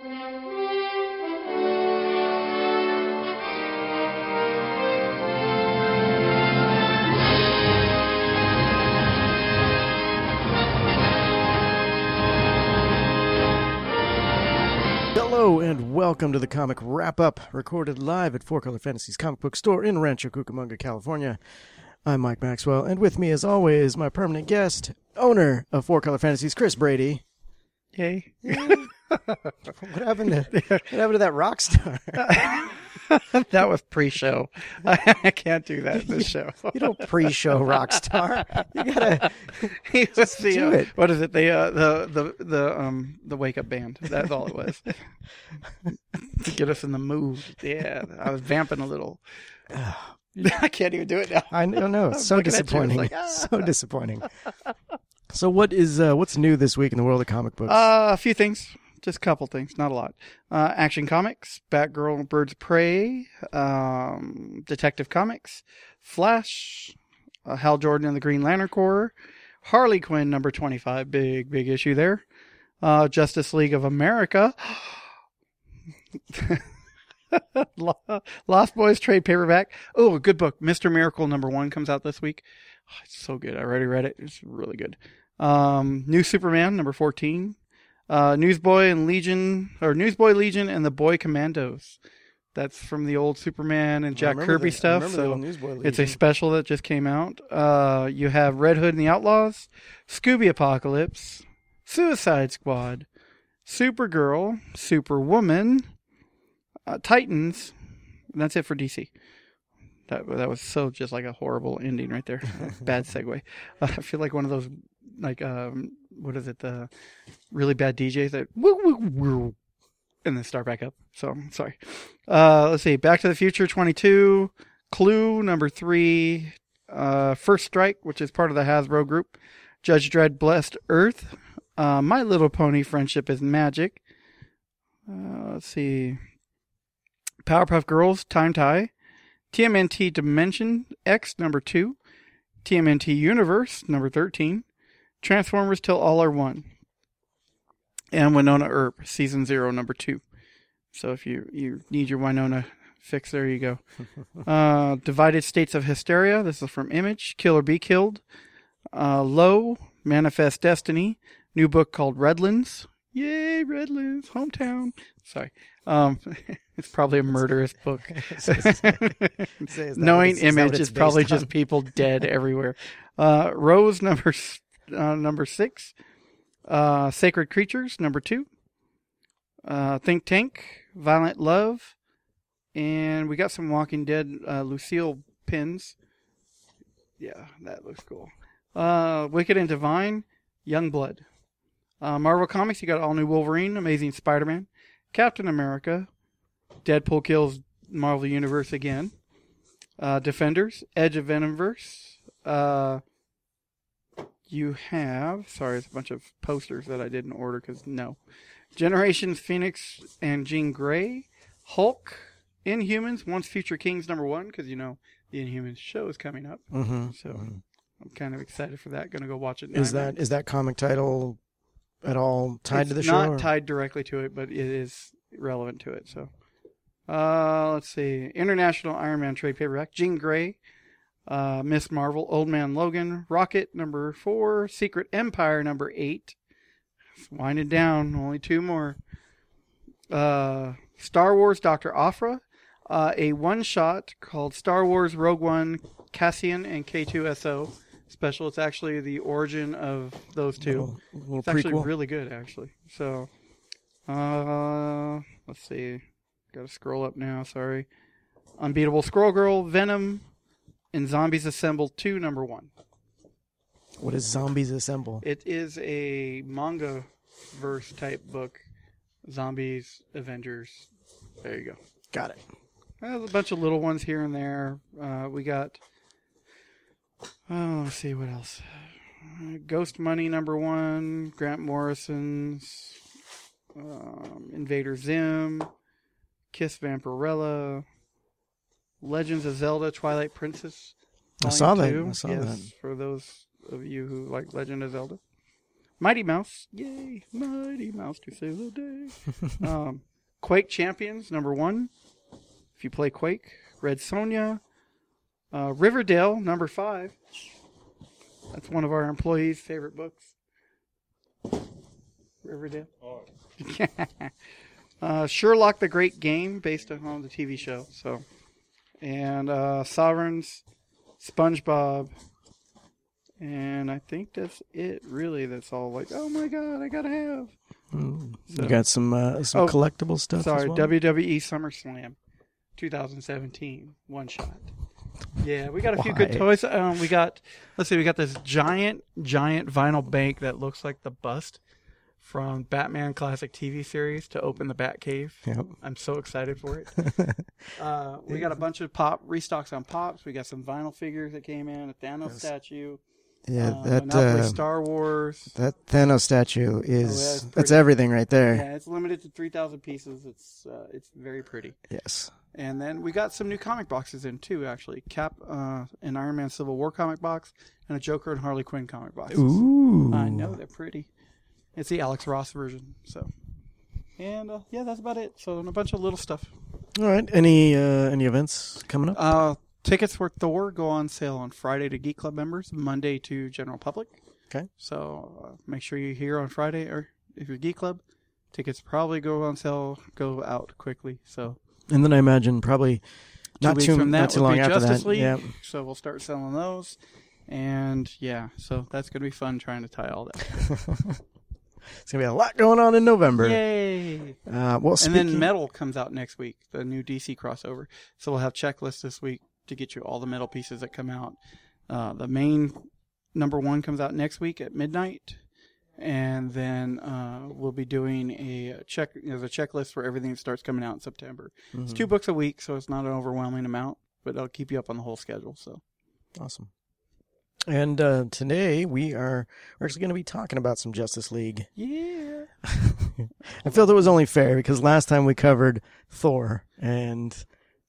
Hello and welcome to the comic wrap up, recorded live at Four Color Fantasies comic book store in Rancho Cucamonga, California. I'm Mike Maxwell, and with me, as always, my permanent guest, owner of Four Color Fantasies, Chris Brady. Yay. What happened to what happened to that rock star? that was pre-show. I can't do that in this show. You don't pre-show rock star. You gotta. He was the, do uh, it. What is it? The uh, the the the um the wake up band. That's all it was. to get us in the mood. Yeah, I was vamping a little. I can't even do it now. I don't know. It's so looking at you, disappointing. like, ah. So disappointing. So what is uh, what's new this week in the world of comic books? Uh, a few things, just a couple things, not a lot. Uh, Action Comics, Batgirl Birds of Prey, um, Detective Comics, Flash, uh, Hal Jordan and the Green Lantern Corps, Harley Quinn number twenty-five, big big issue there. Uh, Justice League of America. Lost Boys trade paperback. Oh, a good book. Mr. Miracle number one comes out this week. Oh, it's so good. I already read it. It's really good. Um, New Superman number 14. Uh, Newsboy and Legion, or Newsboy Legion and the Boy Commandos. That's from the old Superman and Jack Kirby the- stuff. So it's a special that just came out. Uh, you have Red Hood and the Outlaws, Scooby Apocalypse, Suicide Squad, Supergirl, Superwoman, uh, Titans. And that's it for DC. That that was so just like a horrible ending right there. bad segue. Uh, I feel like one of those like um what is it the really bad DJs that woo woo woo and then start back up. So sorry. Uh, let's see. Back to the Future 22, Clue number three, uh, First Strike, which is part of the Hasbro group, Judge Dredd Blessed Earth, uh, My Little Pony Friendship is Magic. Uh, let's see. Powerpuff Girls Time Tie, TMNT Dimension X number two, TMNT Universe number 13, Transformers Till All Are One, and Wynonna Earp season zero number two. So if you you need your Wynonna fix, there you go. uh, Divided States of Hysteria. This is from Image. Kill or Be Killed. Uh, Low. Manifest Destiny. New book called Redlands. Yay, Redlands, hometown. Sorry. Um, it's probably a murderous book. Say, is that what Knowing image is probably on? just people dead everywhere. Uh, Rose number uh, number six. Uh, Sacred Creatures number two. Uh, Think Tank, Violent Love, and we got some Walking Dead uh, Lucille pins. Yeah, that looks cool. Uh, Wicked and Divine, Young Blood. Uh, Marvel Comics, you got all new Wolverine, Amazing Spider-Man, Captain America, Deadpool kills Marvel Universe again. Uh, Defenders, Edge of Venomverse. You have sorry, it's a bunch of posters that I didn't order because no. Generations Phoenix and Jean Grey, Hulk, Inhumans, Once Future Kings number one because you know the Inhumans show is coming up, Mhm, so mhm. I'm kind of excited for that. Going to go watch it is that comic title at all tied it's to the not show? or- tied directly to it, but it is relevant to it. So, uh, let's see. International Iron Man trade paperback. Jean Grey, uh, Miss Marvel, Old Man Logan, Rocket number four, Secret Empire number eight. It's winding down. Only two more. Uh, Star Wars Doctor Aphra, uh, a one shot called Star Wars Rogue One, Cassian and K2SO special. It's actually the origin of those two. Little, little It's actually prequel. really good, actually. So, uh, let's see. Got to scroll up now. Sorry. Unbeatable Squirrel Girl, Venom, and Zombies Assemble 2, number one. what is Zombies Assemble? It is a manga verse type book. Zombies, Avengers. There you go. Got it. There's a bunch of little ones here and there. Uh, we got. Oh, let's see what else. Uh, Ghost Money number one. Grant Morrison's um, Invader Zim. Kiss Vampirella. Legends of Zelda: Twilight Princess. I saw that. two. I saw yes, that. For those of you who like Legend of Zelda. Mighty Mouse, yay, Mighty Mouse to save the day. um, Quake Champions number one. If you play Quake, Red Sonja, uh, Riverdale number five. That's one of our employees' favorite books. Riverdale. uh, Sherlock the Great Game, based on the TV show. So, and uh, Sovereigns, SpongeBob, and I think that's it. Really, that's all. Like, oh my god, I gotta have. Mm. So- You got some uh, some Oh, collectible stuff. Sorry, as well? WWE SummerSlam, 2017, one shot. Yeah, we got a few good toys. Um, we got, let's see, we got this giant, giant vinyl bank that looks like the bust from Batman classic TV series to open the Batcave. Yep. I'm so excited for it. uh, we got a bunch of pop restocks on pops. We got some vinyl figures that came in, a Thanos statue, Yeah, uh, that uh, Star Wars. that Thanos statue is Oh, it's that's everything right there. Yeah, it's limited to 3,000 pieces. It's uh, it's very pretty. Yes. And then we got some new comic boxes in too, actually. Cap, uh, an Iron Man Civil War comic box, and a Joker and Harley Quinn comic box. Ooh. I know they're pretty. It's the Alex Ross version. So, and uh, yeah, that's about it. So, and a bunch of little stuff. All right. Any uh, any events coming up? Uh, tickets for Thor go on sale on Friday to Geek Club members, Monday to general public. Okay. So uh, make sure you're here on Friday, or if you're Geek Club, tickets probably go on sale, go out quickly. So And then I imagine probably not too from that not too long after Justice that. League. Yeah. So we'll start selling those. And yeah, so that's gonna be fun trying to tie all that. It's gonna be a lot going on in November. Yay! Uh, well, And then Metal comes out next week, the new DC crossover. So we'll have checklists this week to get you all the metal pieces that come out. Uh, the main number one comes out next week at midnight, and then uh, we'll be doing a check. There's a checklist for everything that starts coming out in September. It's Mhm. two books a week, so it's not an overwhelming amount, but it'll keep you up on the whole schedule. So Awesome. And uh, today we are we're actually going to be talking about some Justice League. yeah, I felt it was only fair because last time we covered Thor, and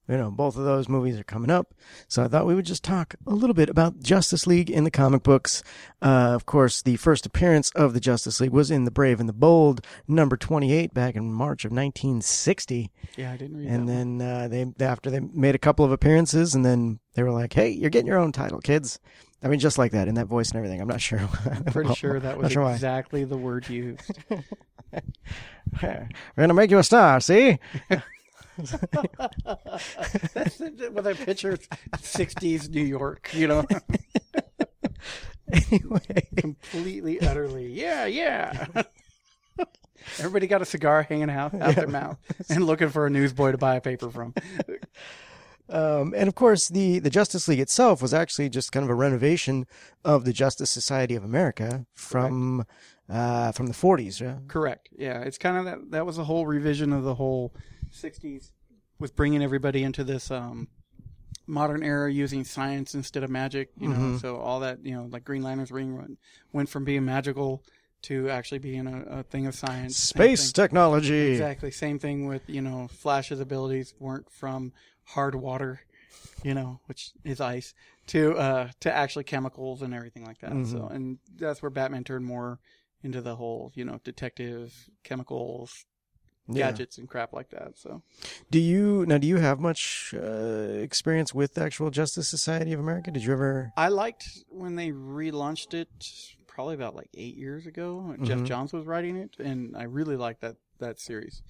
you know both of those movies are coming up, so I thought we would just talk a little bit about Justice League in the comic books. Uh, of course, the first appearance of the Justice League was in The Brave and the Bold, number twenty-eight, back in March of nineteen sixty. yeah, I didn't read And then uh, they after they made a couple of appearances, and then they were like, "Hey, you're getting your own title, kids." I mean, just like that in that voice and everything. I'm not sure. I'm pretty sure that was sure exactly the word used. We're gonna make you a star. See? That's it, with a picture of 60s New York, you know, anyway, completely, utterly. Yeah, yeah. Everybody got a cigar hanging out out their mouth and looking for a newsboy to buy a paper from. Um, and of course, the the Justice League itself was actually just kind of a renovation of the Justice Society of America from uh, from the 40s. Yeah. Correct. Yeah, it's kind of that. That was a whole revision of the whole '60s, with bringing everybody into this um, modern era using science instead of magic. You know, Mhm. so all that you know, like Green Lantern's ring went, went from being magical to actually being a, a thing of science. Space technology. Exactly. Same thing with you know, Flash's abilities weren't from hard water, you know, which is ice, to uh to actually chemicals and everything like that. So, Mhm. and that's where Batman turned more into the whole, you know, detective chemicals, Yeah. gadgets, and crap like that. So, Do you now? Do you have much uh, experience with the actual Justice Society of America? Did you ever? I liked when they relaunched it, probably about like eight years ago. Geoff Mhm. Johns was writing it, and I really liked that that series.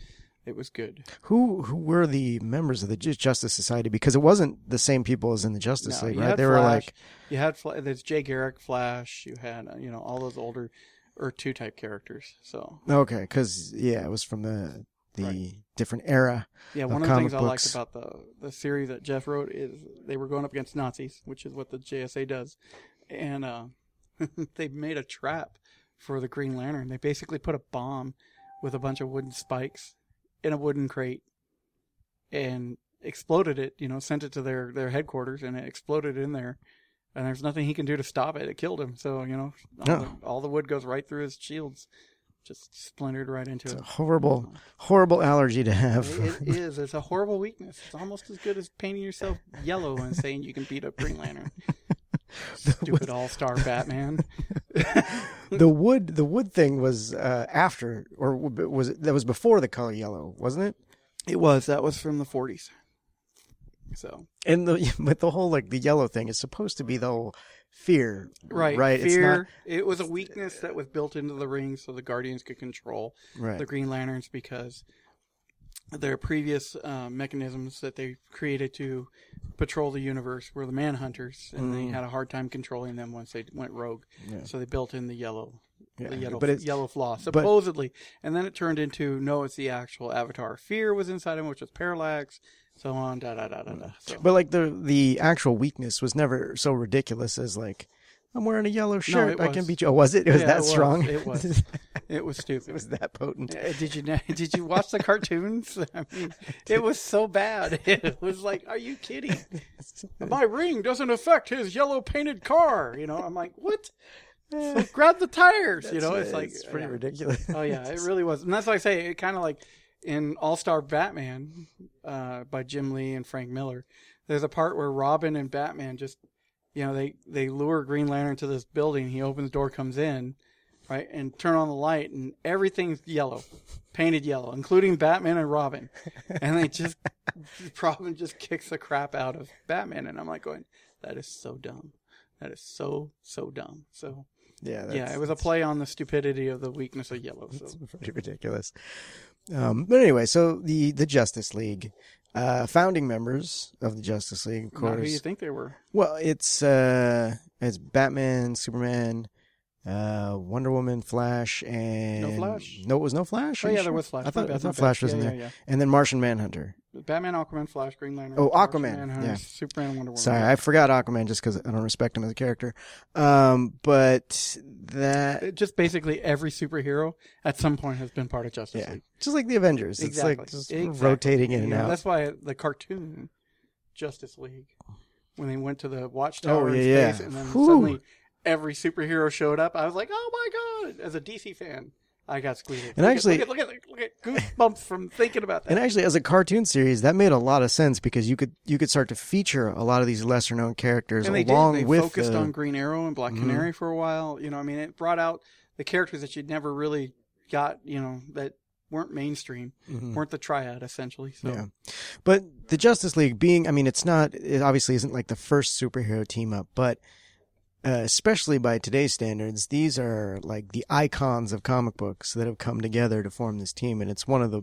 It was good. Who who were the members of the Justice Society? Because it wasn't the same people as in the Justice No, League, right? They were like you had Fla- there's Jay Garrick, Flash. You had uh, you know all those older or two type characters. So okay, because yeah, it was from the the Right. different era. yeah, one of the things I liked about the the series that Geoff wrote is they were going up against Nazis, which is what the JSA does, and uh, they made a trap for the Green Lantern. They basically put a bomb with a bunch of wooden spikes in a wooden crate and exploded it. You know, sent it to their their headquarters, and it exploded in there. And there's nothing he can do to stop it. It killed him. So you know, all, Oh. the, all the wood goes right through his shields, just splintered right into It's it. a horrible, oh. horrible allergy to have. It, it is. It's a horrible weakness. It's almost as good as painting yourself yellow and saying you can beat up Green Lantern. Stupid all-star Batman. the wood, the wood thing was uh, after, or was it, that was before the color yellow, wasn't it? It was that was from the 40s. So And the but the whole like the yellow thing is supposed to be the whole fear, right, Right. Fear. It's it was a weakness that was built into the ring, so the Guardians could control right. the Green Lanterns because their previous uh, mechanisms that they created to patrol the universe were the Manhunters, and they Mhm. had a hard time controlling them once they went rogue. Yeah. So they built in the yellow, Yeah. the yellow, but it's yellow flaw, supposedly, and then it turned into no, it's the actual Avatar. Fear was inside him, which was Parallax, so on, da da da da da. So. but like the the actual weakness was never so ridiculous as like I'm wearing a yellow shirt. it I can beat you. Oh, was it? It was Yeah, that it was. strong. It was. It was stupid. it was that potent. Did you did you watch the cartoons? I mean, it was so bad. It was like, are you kidding? My ring doesn't affect his yellow painted car. You know, I'm like, what? So grab the tires. You know, it's like it's pretty yeah. ridiculous. Oh yeah, it really was, and that's why I say it kind of like in All Star Batman uh, by Jim Lee and Frank Miller. There's a part where Robin and Batman just, you know, they they lure Green Lantern to this building. He opens the door, comes in, right, and turn on the light, and everything's yellow, painted yellow, including Batman and Robin, and they just Robin just kicks the crap out of Batman, and I'm like going, that is so dumb. That is so so dumb. So yeah, that's, yeah, it was a play on the stupidity of the weakness of yellow. So. It's pretty ridiculous. Um, but anyway, so the the Justice League, uh, founding members of the Justice League, of Not who you think they were. Well, it's uh, it's Batman, Superman, uh, Wonder Woman, Flash, and no Flash? No, it was no Flash. Oh yeah, there was Flash. I thought, I thought. Flash was yeah, in yeah, there, Yeah, and then Martian Manhunter. Batman, Aquaman, Flash, Green Lantern. Oh, Martian Aquaman, Manhunter, yeah. Superman, Wonder Woman. Sorry, I forgot Aquaman just because I don't respect him as a character. Um, but that It- just basically every superhero at some point has been part of Justice yeah, League. just like the Avengers, it's Exactly. like just Exactly. rotating in and out. That's why the cartoon Justice League, when they went to the Watchtower Oh, in yeah, space, yeah. and then Whew. suddenly every superhero showed up, I was like, "Oh my god!" As a DC fan, I got squeezed. And actually- look at, look at look at goosebumps from thinking about that. And actually, as a cartoon series, that made a lot of sense because you could you could start to feature a lot of these lesser known characters and they along did. They with focused the, on Green Arrow and Black Mhm. Canary for a while. You know, I mean, it brought out the characters that you'd never really got. You know, that weren't mainstream, Mhm. weren't the triad essentially. So Yeah, but the Justice League being, I mean, it's not. It obviously isn't like the first superhero team up, but uh, especially by today's standards, these are like the icons of comic books that have come together to form this team, and it's one of the,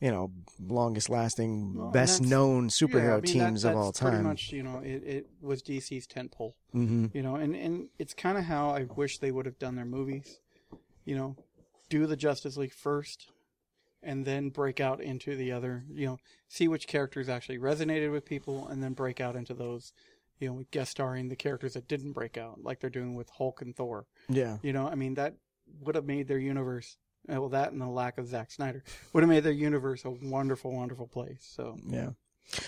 you know, longest lasting, Well, best known Yeah, superhero I mean, that- teams of that's all Pretty time. much, you know, it, it was DC's tentpole. hmm You know, and and it's kind of how I wish they would have done their movies. You know, do the Justice League first, and then break out into the other. You know, see which characters actually resonated with people, and then break out into those. You know, guest starring the characters that didn't break out, like they're doing with Hulk and Thor. Yeah, You know, I mean that would have made their universe. uh, Well, that and the lack of Zack Snyder would have made their universe a wonderful, wonderful place. So Yeah.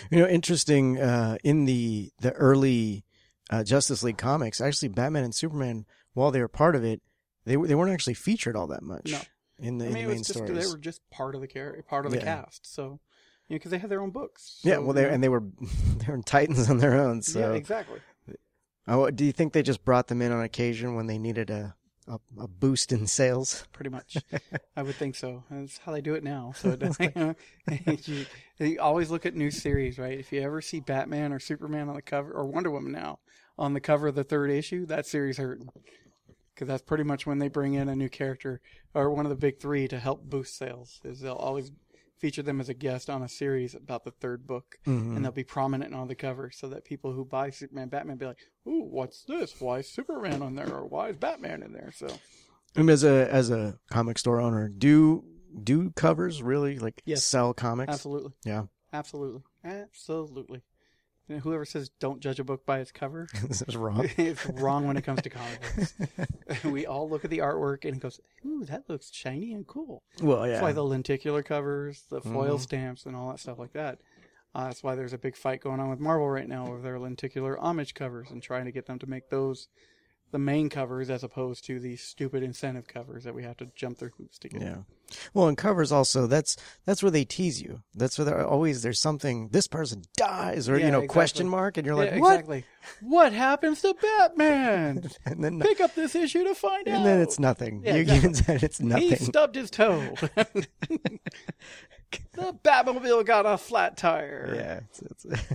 You know, interesting. Uh, in the the early uh, Justice League comics, actually, Batman and Superman, while they were part of it, they they weren't actually featured all that much No. in the, I in the it main just stories. they were just part of the char- part of the Yeah. cast. So, you know, because they had their own books. yeah, well, they you know, and they were they were titans on their own. So, yeah, exactly. oh, do you think they just brought them in on occasion when they needed a a, a boost in sales? Pretty much, I would think so. That's how they do it now. So, it, you, know, you, you always look at new series, right? If you ever see Batman or Superman on the cover, or Wonder Woman now on the cover of the third issue, that series hurt. Because that's pretty much when they bring in a new character or one of the big three to help boost sales. Is they'll always feature them as a guest on a series about the third book. Mhm. and they'll be prominent on the cover so that people who buy Superman, Batman be like, "Ooh, what's this? Why is Superman on there? Or why is Batman in there?" So And as a as a comic store owner, do do covers really like Yes. sell comics? absolutely, Yeah, absolutely, absolutely. And whoever says don't judge a book by its cover, this is wrong. it's wrong when it comes to comic books. we all look at the artwork and it goes, "Ooh, that looks shiny and cool." well, yeah. That's why the lenticular covers, the foil Mhm. stamps, and all that stuff like that. Uh, that's why there's a big fight going on with Marvel right now over their lenticular homage covers and trying to get them to make those the main covers as opposed to these stupid incentive covers that we have to jump through hoops to get. Yeah. Well, and covers also that's that's where they tease you. That's where they're always there's something this person dies or Yeah, you know exactly. question mark and you're like Yeah, what? exactly. What happens to Batman? And then Pick up this issue to find out. and then it's nothing. Yeah, you exactly. get it's nothing. He stubbed his toe. the Batmobile got a flat tire. Yeah. It's, it's,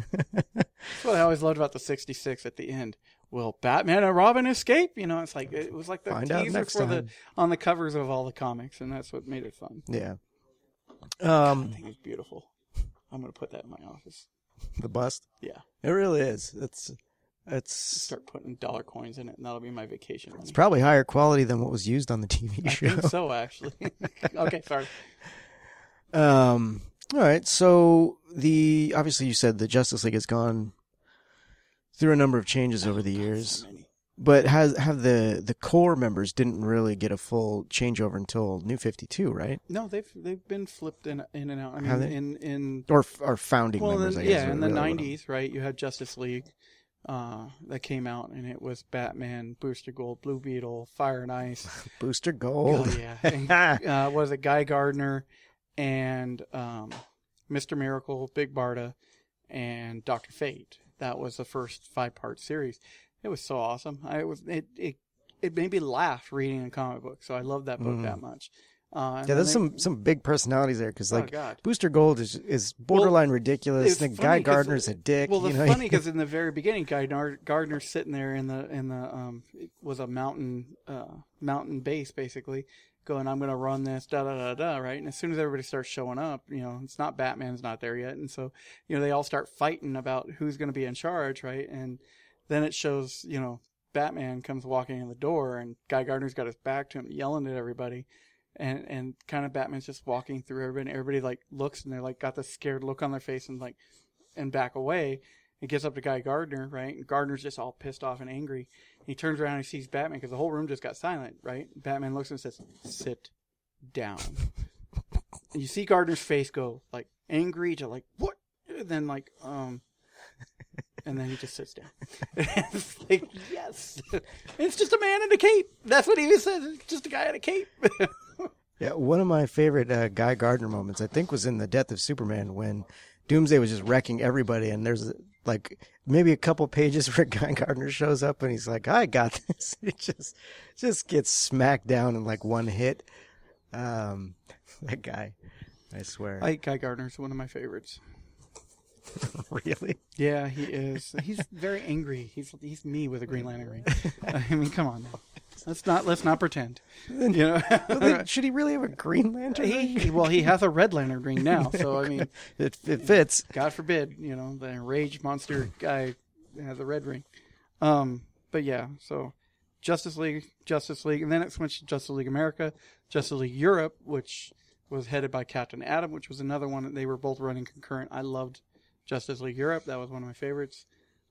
That's what I always loved about the 66 at the end. Will Batman and Robin escape? You know, it's like it was like the Find teaser for the on the covers of all the comics, and that's what made it fun. yeah. I Um, think it's beautiful. I'm gonna put that in my office. the bust. Yeah, It really is. It's it's start putting dollar coins in it, and that'll be my vacation money. it's probably higher quality than what was used on the TV I show. think so, actually. okay, sorry. Um. All right. So the obviously you said the Justice League has gone through a number of changes over the years, but has have the the core members didn't really get a full changeover until New Fifty Two, right? No, they've they've been flipped in in and out. I mean, Have they? in in Or our founding well, members, then, I guess. yeah, in the '90s, right? You had Justice League uh, that came out, and it was Batman, Booster Gold, Blue Beetle, Fire and Ice. Booster Gold. Oh, yeah. And, uh, was it Guy Gardner and um, Mr. Miracle, Big Barda, and Doctor Fate? That was the first five part series. It was so awesome. I it was it it it made me laugh reading a comic book. So I love that book Mhm. that much. Uh, yeah, there's they- some some big personalities there because oh, like God. Booster Gold is is borderline ridiculous. it's Then funny Guy Gardner's a dick. Well, the you know? funny because in the very beginning, Guy Gar- Gardner's sitting there in the in the um it was a mountain uh mountain base basically, going, "I'm going to run this," da da da da, right? And as soon as everybody starts showing up, you know, it's not Batman's not there yet, and so you know they all start fighting about who's going to be in charge, right? And then it shows, you know, Batman comes walking in the door, and Guy Gardner's got his back to him, yelling at everybody. And and kind of Batman's just walking through everybody. And everybody like looks and they're like got this scared look on their face and like and back away. He gets up to Guy Gardner, right? And Gardner's just all pissed off and angry. He turns around and he sees Batman because the whole room just got silent, right? Batman looks and says, "Sit down." you see Gardner's face go like angry to like what? And then like um, and then he just sits down. it's like yes, it's just a man in a cape. That's what he even says. It's just a guy in a cape. Yeah, one of my favorite uh, Guy Gardner moments, I think, was in the Death of Superman when Doomsday was just wrecking everybody, and there's like maybe a couple pages where Guy Gardner shows up and he's like, "I got this." It just just gets smacked down in like one hit. Um, that guy, I swear, I Guy Gardner's one of my favorites. really. Yeah, he is. He's very angry. He's he's me with a Green Lantern ring. I mean, come on. Now. Let's not let's not pretend. You know, then, should he really have a Green Lantern? he, well, he hath a Red Lantern ring now. So I mean, It, it fits. God forbid, you know, the enraged monster guy has a red ring. Um, but yeah, so Justice League, Justice League, and then it switched to Justice League America, Justice League Europe, which was headed by Captain Atom, which was another one that they were both running concurrent. I loved Justice League Europe; that was one of my favorites.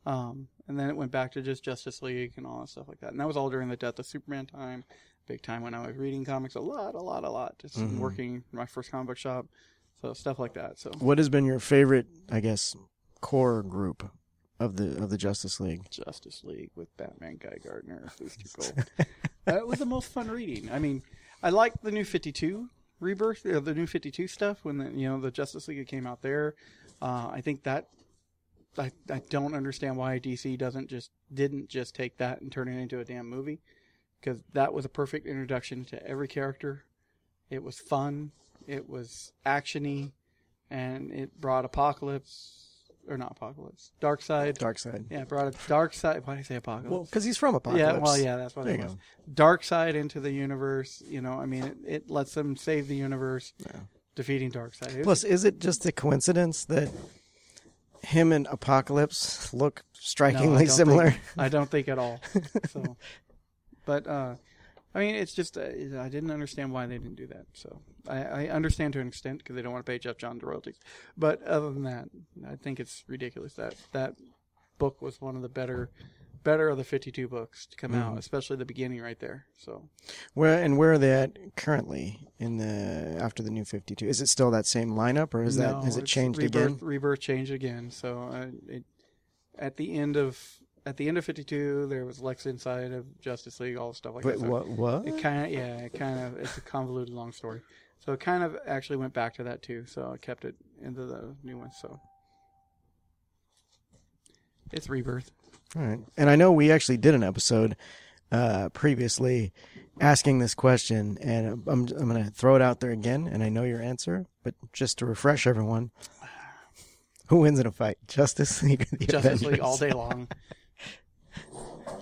Um, and then it went back to just Justice League and all that stuff like that. And that was all during the death of Superman time, big time when I was reading comics a lot, a lot, a lot, just Mhm. working my first comic book shop, so stuff like that. So What has been your favorite, I guess, core group of the of the Justice League? Justice League with Batman, Guy Gardner, Booster Gold. that was the most fun reading. I mean, I liked the new Fifty Two rebirth, uh, the new Fifty Two stuff when the you know the Justice League came out there. Uh, I think that I I don't understand why DC doesn't just didn't just take that and turn it into a damn movie because that was a perfect introduction to every character. It was fun. It was actiony, and it brought Apocalypse or not Apocalypse, Darkseid. Dark Side. Yeah, brought a Darkseid. Why do you say apocalypse? Well, because he's from Apokolips. yeah, well, yeah, that's what There it was. go. Darkseid into the universe. You know, I mean, it, it lets them save the universe, Yeah. defeating Darkseid. Plus, is it just a coincidence that him and Apocalypse look no, I strikingly similar? think- I don't think at all. So, but uh, I mean, it's just uh, I didn't understand why they didn't do that. So I, I understand to an extent because they don't want to pay Geoff Johns royalties. But other than that, I think it's ridiculous that that book was one of the better. Better of the fifty-two books to come out, Mhm. especially the beginning right there. So Where and where are they at currently in the after the new Fifty Two? Is it still that same lineup, or is that has it changed rebirth, again? Rebirth changed again. So uh, it, at the end of at the end of 52, there was Lex inside of Justice League, all the stuff like Wait, that. So what? What? It kind of, yeah, it kind of, it's a convoluted long story. So it kind of actually went back to that too. So I kept it into the new one. So it's rebirth. All right. And I know we actually did an episode uh, previously asking this question, and I'm I'm going to throw it out there again. And I know your answer, but just to refresh everyone, who wins in a fight, Justice League Justice League all day long.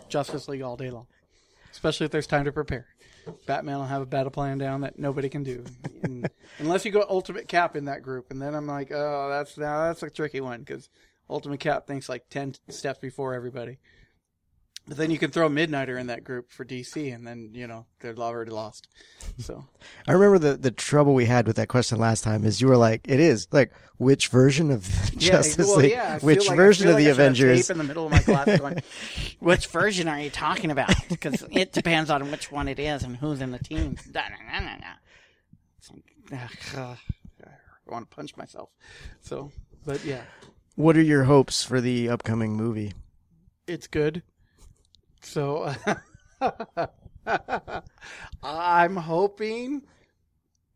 Justice League all day long. Especially if there's time to prepare. Batman will have a battle plan down that nobody can do, And- unless you go Ultimate Cap in that group. And then I'm like, oh, that's now that's a tricky one because Ultimate Cap thinks like ten steps before everybody. But then you can throw Midnighter in that group for DC, and then you know they're already lost. So I remember the the trouble we had with that question last time is you were like, it is like which version of Justice well, League, yeah, which like- version of like the I Avengers? in the middle of my class going, Which version are you talking about? Because it depends on which one it is and who's in the team. Da, na, na, na, na. Like, ugh, I want to punch myself. So, but yeah, What are your hopes for the upcoming movie? it's good. So, I'm hoping.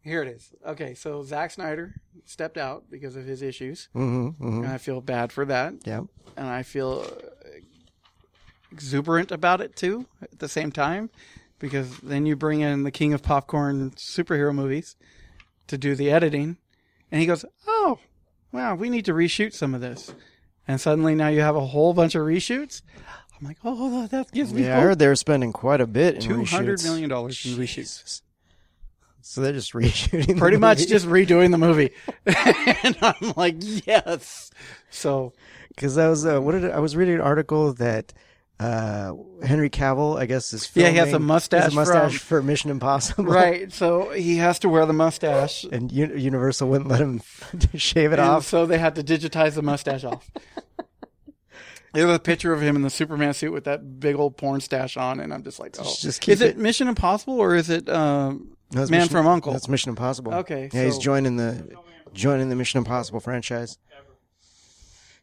Here it is. Okay, so Zack Snyder stepped out because of his issues, Mm-hmm, mm-hmm. and I feel bad for that. Yeah. and I feel exuberant about it too at the same time because then you bring in the king of popcorn superhero movies to do the editing and he goes, "Oh, wow, we need to reshoot some of this." And suddenly now you have a whole bunch of reshoots. I'm like, "Oh, that, that gives me Yeah, I heard they're spending quite a bit in two hundred dollars in reshoots." So they're just reshooting. Pretty much movie? just redoing the movie. and I'm like, "Yes." So, because I was uh, what did I, I was reading an article that uh, Henry Cavill, I guess, is Yeah, he has a mustache has a mustache from- for Mission Impossible, right, so he has to wear the mustache. And U- Universal wouldn't let him shave it And off. so they had to digitize the mustache off. There's a picture of him in the Superman suit with that big old porn stash on, and I'm just like, oh. Just keep is it, it- Mission Impossible or is it um, No, Man Mission- from Uncle? That's Mission Impossible. Okay, yeah, he's joining the joining the Mission Impossible franchise.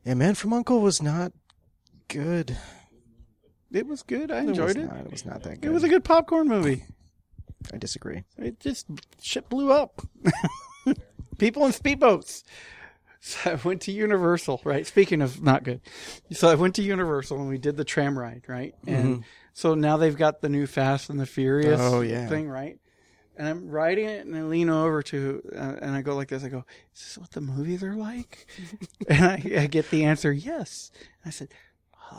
Yeah, Man from Uncle was not good. It was good. I It was enjoyed it. Not, it was not that good. It was a good popcorn movie. I disagree. It just shit blew up. People in speedboats. So I went to Universal, right? Speaking of not good. So I went to Universal and we did the tram ride, right? And so now they've got the new Fast and the Furious Mm-hmm. Oh, yeah. thing, right? And I'm riding it and I lean over to, uh, and I go like this. I go, is this what the movies are like? and I, I get the answer, yes. And I said,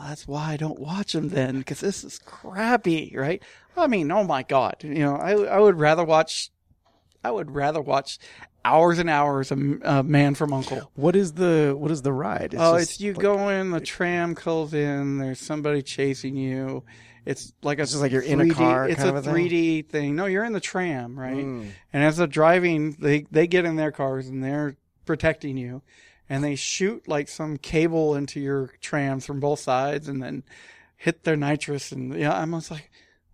that's why I don't watch them then, because this is crappy, right? I mean, oh my God. You know, I, I would rather watch, I would rather watch hours and hours of uh, Man from Uncle. What is the what is the ride? oh, it's you like- go in, the tram calls in, there's somebody chasing you. It's like a It's just like you're in a 3D car It's a a thing? 3D thing. No, you're in the tram, right? Mm. And as they're driving, they they get in their cars and they're protecting you, and they shoot like some cable into your trams from both sides, and then hit their nitrous. And yeah, I'm just like,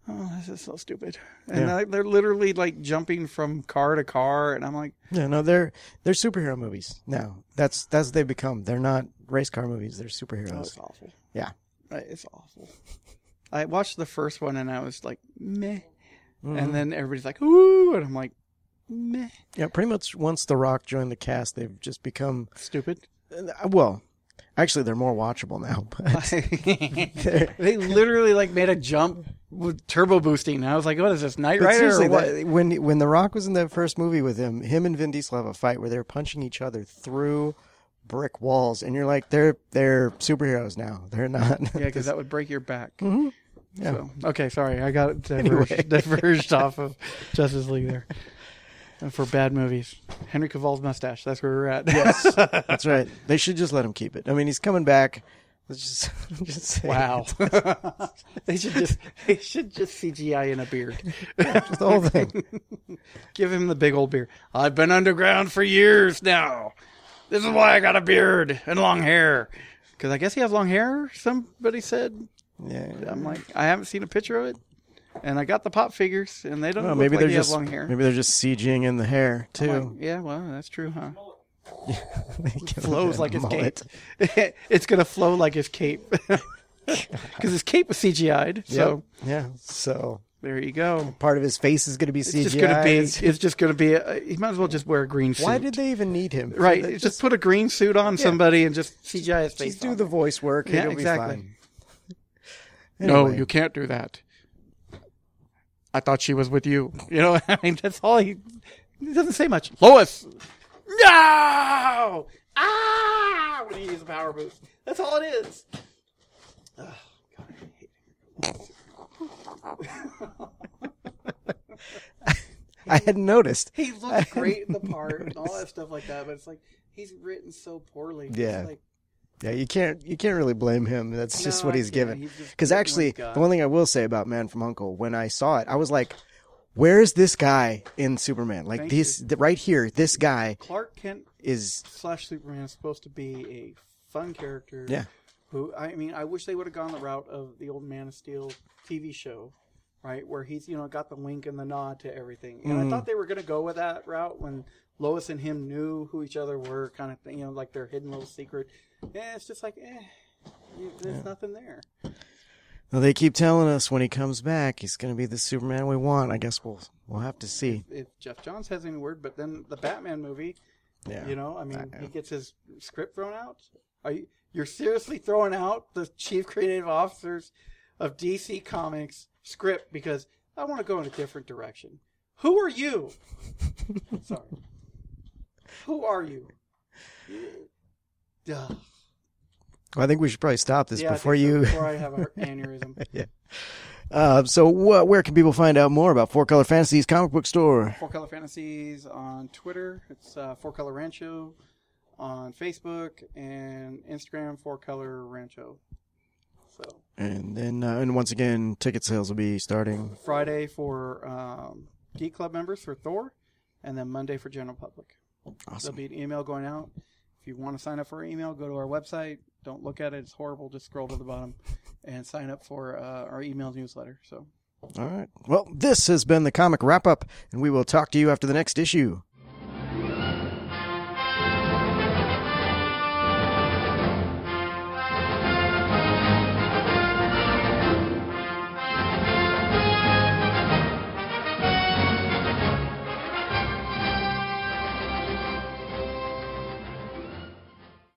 oh, this is so stupid. And Yeah. they're, literally like jumping from car to car, and I'm like, Yeah, no, they're they're superhero movies now. That's that's they've become. They're not race car movies. They're oh, superheroes. it's awful. Yeah. It's awful. I watched the first one and I was like, meh. Mhm. And then everybody's like, ooh, and I'm like, meh. Yeah, pretty much once The Rock joined the cast, they've just become Stupid. uh, well. Actually, they're more watchable now. But they're- literally like made a jump with turbo boosting. I was like, what is this, Night but Rider or what? that- when when The Rock was in that first movie with him, him and Vin Diesel have a fight where they're punching each other through brick walls, and you're like, they're they're superheroes now. They're not. yeah, because that would break your back. Mhm. Yeah. So, okay, sorry, I got diverged, Anyway. diverged off of Justice League there. Uh, For bad movies, Henry Cavill's mustache. That's where we're at. Yes, that's right. They should just let him keep it. I mean, he's coming back. Let's just just say Wow. they should just they should just CGI in a beard. just the whole thing. Give him the big old beard. I've been underground for years now. This is why I got a beard and long hair. Because I guess he has long hair. Somebody said. Yeah. I'm like, I haven't seen a picture of it, and I got the pop figures, and they don't Well, look maybe like they're he just has long hair. maybe they're just CGing in the hair too. like, yeah, well, that's true, huh? They give him Flows like his mullet. cape. it's gonna flow like his cape. because his cape was CGI'd. So yeah. So there you go. part of his face is going to be It's CGI. just gonna be. It's- It's just gonna be. A, he might as well just wear a green suit. Why did they even need him? Right, They just, put a green suit on somebody and just CGI his face. just do on. the voice work. Yeah, it'll exactly. Be fine. No, you can't do that. I thought she was with you. You know, I mean, that's all he. He doesn't say much. Lois, no, ah, when he uses a power boost. That's all it is. Oh, God, I hate I hadn't noticed. He looks great in the part and all that stuff like that, but it's like he's written so poorly. Yeah. like, Yeah, you can't you can't really blame him. That's just what I he's given. Because actually, the one thing I will say about Man from Uncle, when I saw it, I was like, "Where's this guy in Superman? Like Thank this th- right here. This guy Clark Kent is slash Superman is supposed to be a fun character. Yeah. Who I mean, I wish they would have gone the route of the old Man of Steel TV show, right, where he's you know got the wink and the nod to everything. And I thought they were going to go with that route when Lois and him knew who each other were, kind of thing. You know, like their hidden little secret. Yeah, it's just like, eh, you- there's nothing there. Well, they keep telling us when he comes back, he's going to be the Superman we want. I guess we'll we'll have to see. If Geoff Johns has any word, but then the Batman movie, Yeah. You know, I mean, I- he gets his script thrown out. Are you, you're seriously throwing out the chief creative officers of DC Comics script because I want to go in a different direction. Who are you? Sorry. Who are you? Ugh. Well, I think we should probably stop this Yeah, before think so, you. before I have an aneurysm. Uh, so, wh- where can people find out more about Four Color Fantasies comic book store? Four Color Fantasies on Twitter. It's uh, Four Color Rancho on Facebook and Instagram. Four Color Rancho. So And then, uh, and once again, ticket sales will be starting. Friday for um, Geek Club members for Thor, and then Monday for general public. Awesome. There'll be an email going out. If you want to sign up for an email, go to our website. Don't look at it; it's horrible. Just scroll to the bottom and sign up for uh, our email newsletter. So All right. Well, this has been the comic wrap up, and we will talk to you after the next issue.